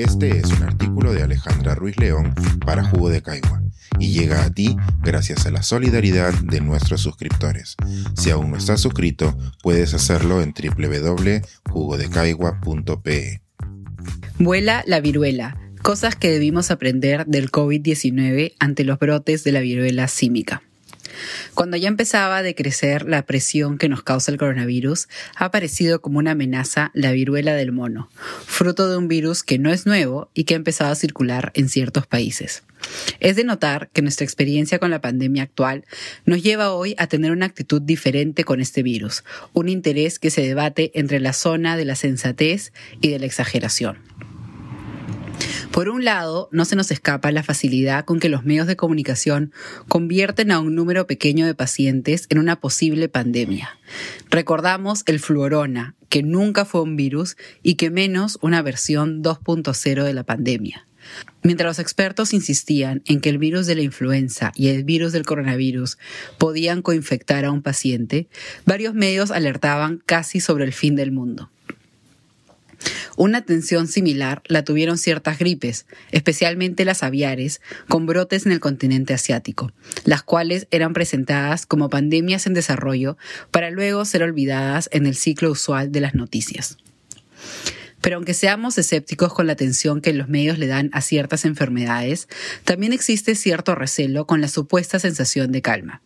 Este es un artículo de Alejandra Ruiz León para Jugo de Caigua y llega a ti gracias a la solidaridad de nuestros suscriptores. Si aún no estás suscrito, puedes hacerlo en www.jugodecaigua.pe. Vuela la viruela. Cosas que debimos aprender del COVID-19 ante los brotes de la viruela símica. Cuando ya empezaba a decrecer la presión que nos causa el coronavirus, ha aparecido como una amenaza la viruela del mono, fruto de un virus que no es nuevo y que ha empezado a circular en ciertos países. Es de notar que nuestra experiencia con la pandemia actual nos lleva hoy a tener una actitud diferente con este virus, un interés que se debate entre la zona de la sensatez y de la exageración. Por un lado, no se nos escapa la facilidad con que los medios de comunicación convierten a un número pequeño de pacientes en una posible pandemia. Recordamos el fluorona, que nunca fue un virus y que menos una versión 2.0 de la pandemia. Mientras los expertos insistían en que el virus de la influenza y el virus del coronavirus podían coinfectar a un paciente, varios medios alertaban casi sobre el fin del mundo. Una atención similar la tuvieron ciertas gripes, especialmente las aviares, con brotes en el continente asiático, las cuales eran presentadas como pandemias en desarrollo para luego ser olvidadas en el ciclo usual de las noticias. Pero aunque seamos escépticos con la atención que los medios le dan a ciertas enfermedades, también existe cierto recelo con la supuesta sensación de calma.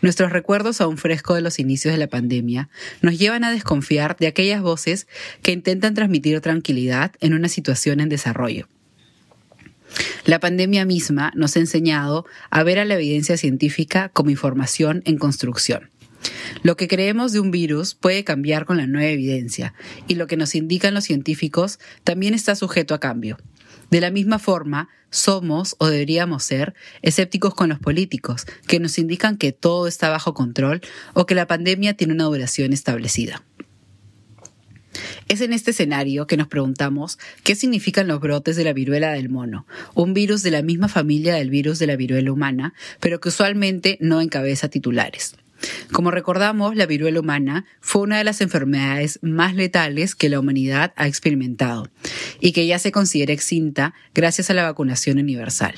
Nuestros recuerdos aún frescos de los inicios de la pandemia nos llevan a desconfiar de aquellas voces que intentan transmitir tranquilidad en una situación en desarrollo. La pandemia misma nos ha enseñado a ver a la evidencia científica como información en construcción. Lo que creemos de un virus puede cambiar con la nueva evidencia y lo que nos indican los científicos también está sujeto a cambio. De la misma forma, somos o deberíamos ser escépticos con los políticos, que nos indican que todo está bajo control o que la pandemia tiene una duración establecida. Es en este escenario que nos preguntamos qué significan los brotes de la viruela del mono, un virus de la misma familia del virus de la viruela humana, pero que usualmente no encabeza titulares. Como recordamos, la viruela humana fue una de las enfermedades más letales que la humanidad ha experimentado y que ya se considera extinta gracias a la vacunación universal.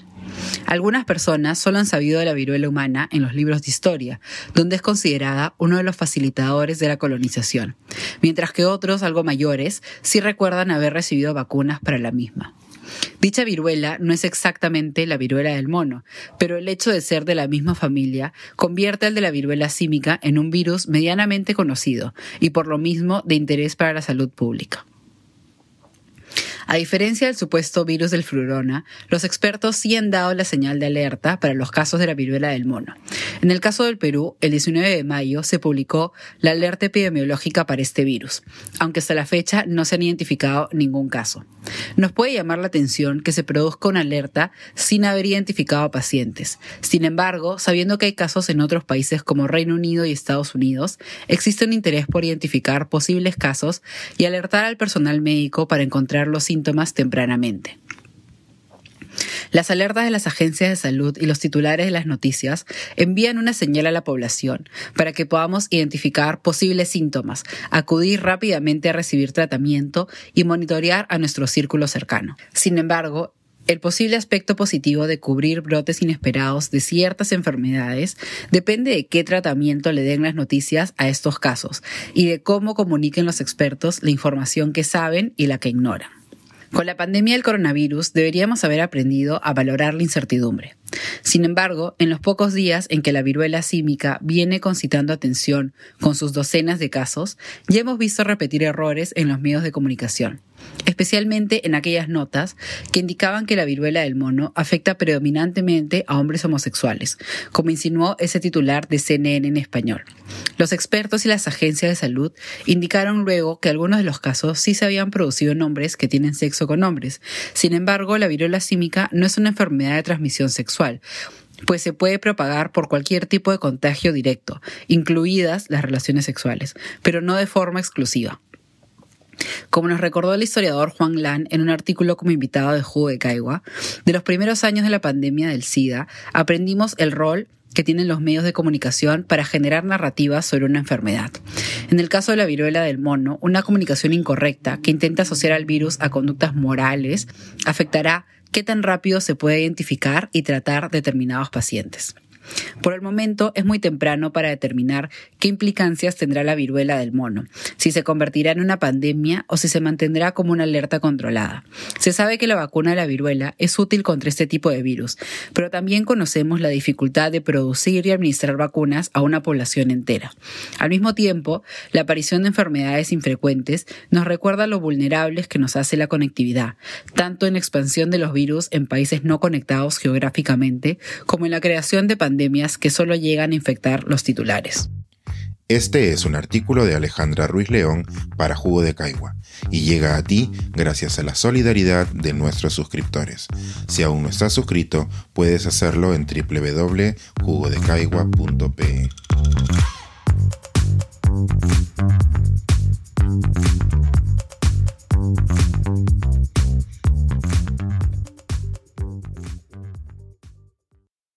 Algunas personas solo han sabido de la viruela humana en los libros de historia, donde es considerada uno de los facilitadores de la colonización, mientras que otros, algo mayores, sí recuerdan haber recibido vacunas para la misma. Dicha viruela no es exactamente la viruela del mono, pero el hecho de ser de la misma familia convierte al de la viruela símica en un virus medianamente conocido y por lo mismo de interés para la salud pública. A diferencia del supuesto virus del flurona, los expertos sí han dado la señal de alerta para los casos de la viruela del mono. En el caso del Perú, el 19 de mayo se publicó la alerta epidemiológica para este virus, aunque hasta la fecha no se han identificado ningún caso. Nos puede llamar la atención que se produzca una alerta sin haber identificado pacientes. Sin embargo, sabiendo que hay casos en otros países como Reino Unido y Estados Unidos, existe un interés por identificar posibles casos y alertar al personal médico para encontrar los síntomas tempranamente. Las alertas de las agencias de salud y los titulares de las noticias envían una señal a la población para que podamos identificar posibles síntomas, acudir rápidamente a recibir tratamiento y monitorear a nuestro círculo cercano. Sin embargo, el posible aspecto positivo de cubrir brotes inesperados de ciertas enfermedades depende de qué tratamiento le den las noticias a estos casos y de cómo comuniquen los expertos la información que saben y la que ignoran. Con la pandemia del coronavirus deberíamos haber aprendido a valorar la incertidumbre. Sin embargo, en los pocos días en que la viruela símica viene concitando atención con sus docenas de casos, ya hemos visto repetir errores en los medios de comunicación especialmente en aquellas notas que indicaban que la viruela del mono afecta predominantemente a hombres homosexuales, como insinuó ese titular de CNN en español. Los expertos y las agencias de salud indicaron luego que algunos de los casos sí se habían producido en hombres que tienen sexo con hombres. Sin embargo, la viruela símica no es una enfermedad de transmisión sexual, pues se puede propagar por cualquier tipo de contagio directo, incluidas las relaciones sexuales, pero no de forma exclusiva. Como nos recordó el historiador Juan Lan en un artículo como invitado de Jugo de Caigua, de los primeros años de la pandemia del SIDA aprendimos el rol que tienen los medios de comunicación para generar narrativas sobre una enfermedad. En el caso de la viruela del mono, una comunicación incorrecta que intenta asociar al virus a conductas morales afectará qué tan rápido se puede identificar y tratar determinados pacientes. Por el momento es muy temprano para determinar qué implicancias tendrá la viruela del mono, si se convertirá en una pandemia o si se mantendrá como una alerta controlada. Se sabe que la vacuna de la viruela es útil contra este tipo de virus, pero también conocemos la dificultad de producir y administrar vacunas a una población entera. Al mismo tiempo, la aparición de enfermedades infrecuentes nos recuerda lo vulnerables que nos hace la conectividad, tanto en la expansión de los virus en países no conectados geográficamente como en la creación de pandemias que solo llegan a infectar los titulares. Este es un artículo de Alejandra Ruiz León para Jugo de Caigua y llega a ti gracias a la solidaridad de nuestros suscriptores. Si aún no estás suscrito, puedes hacerlo en www.jugodecaigua.pe.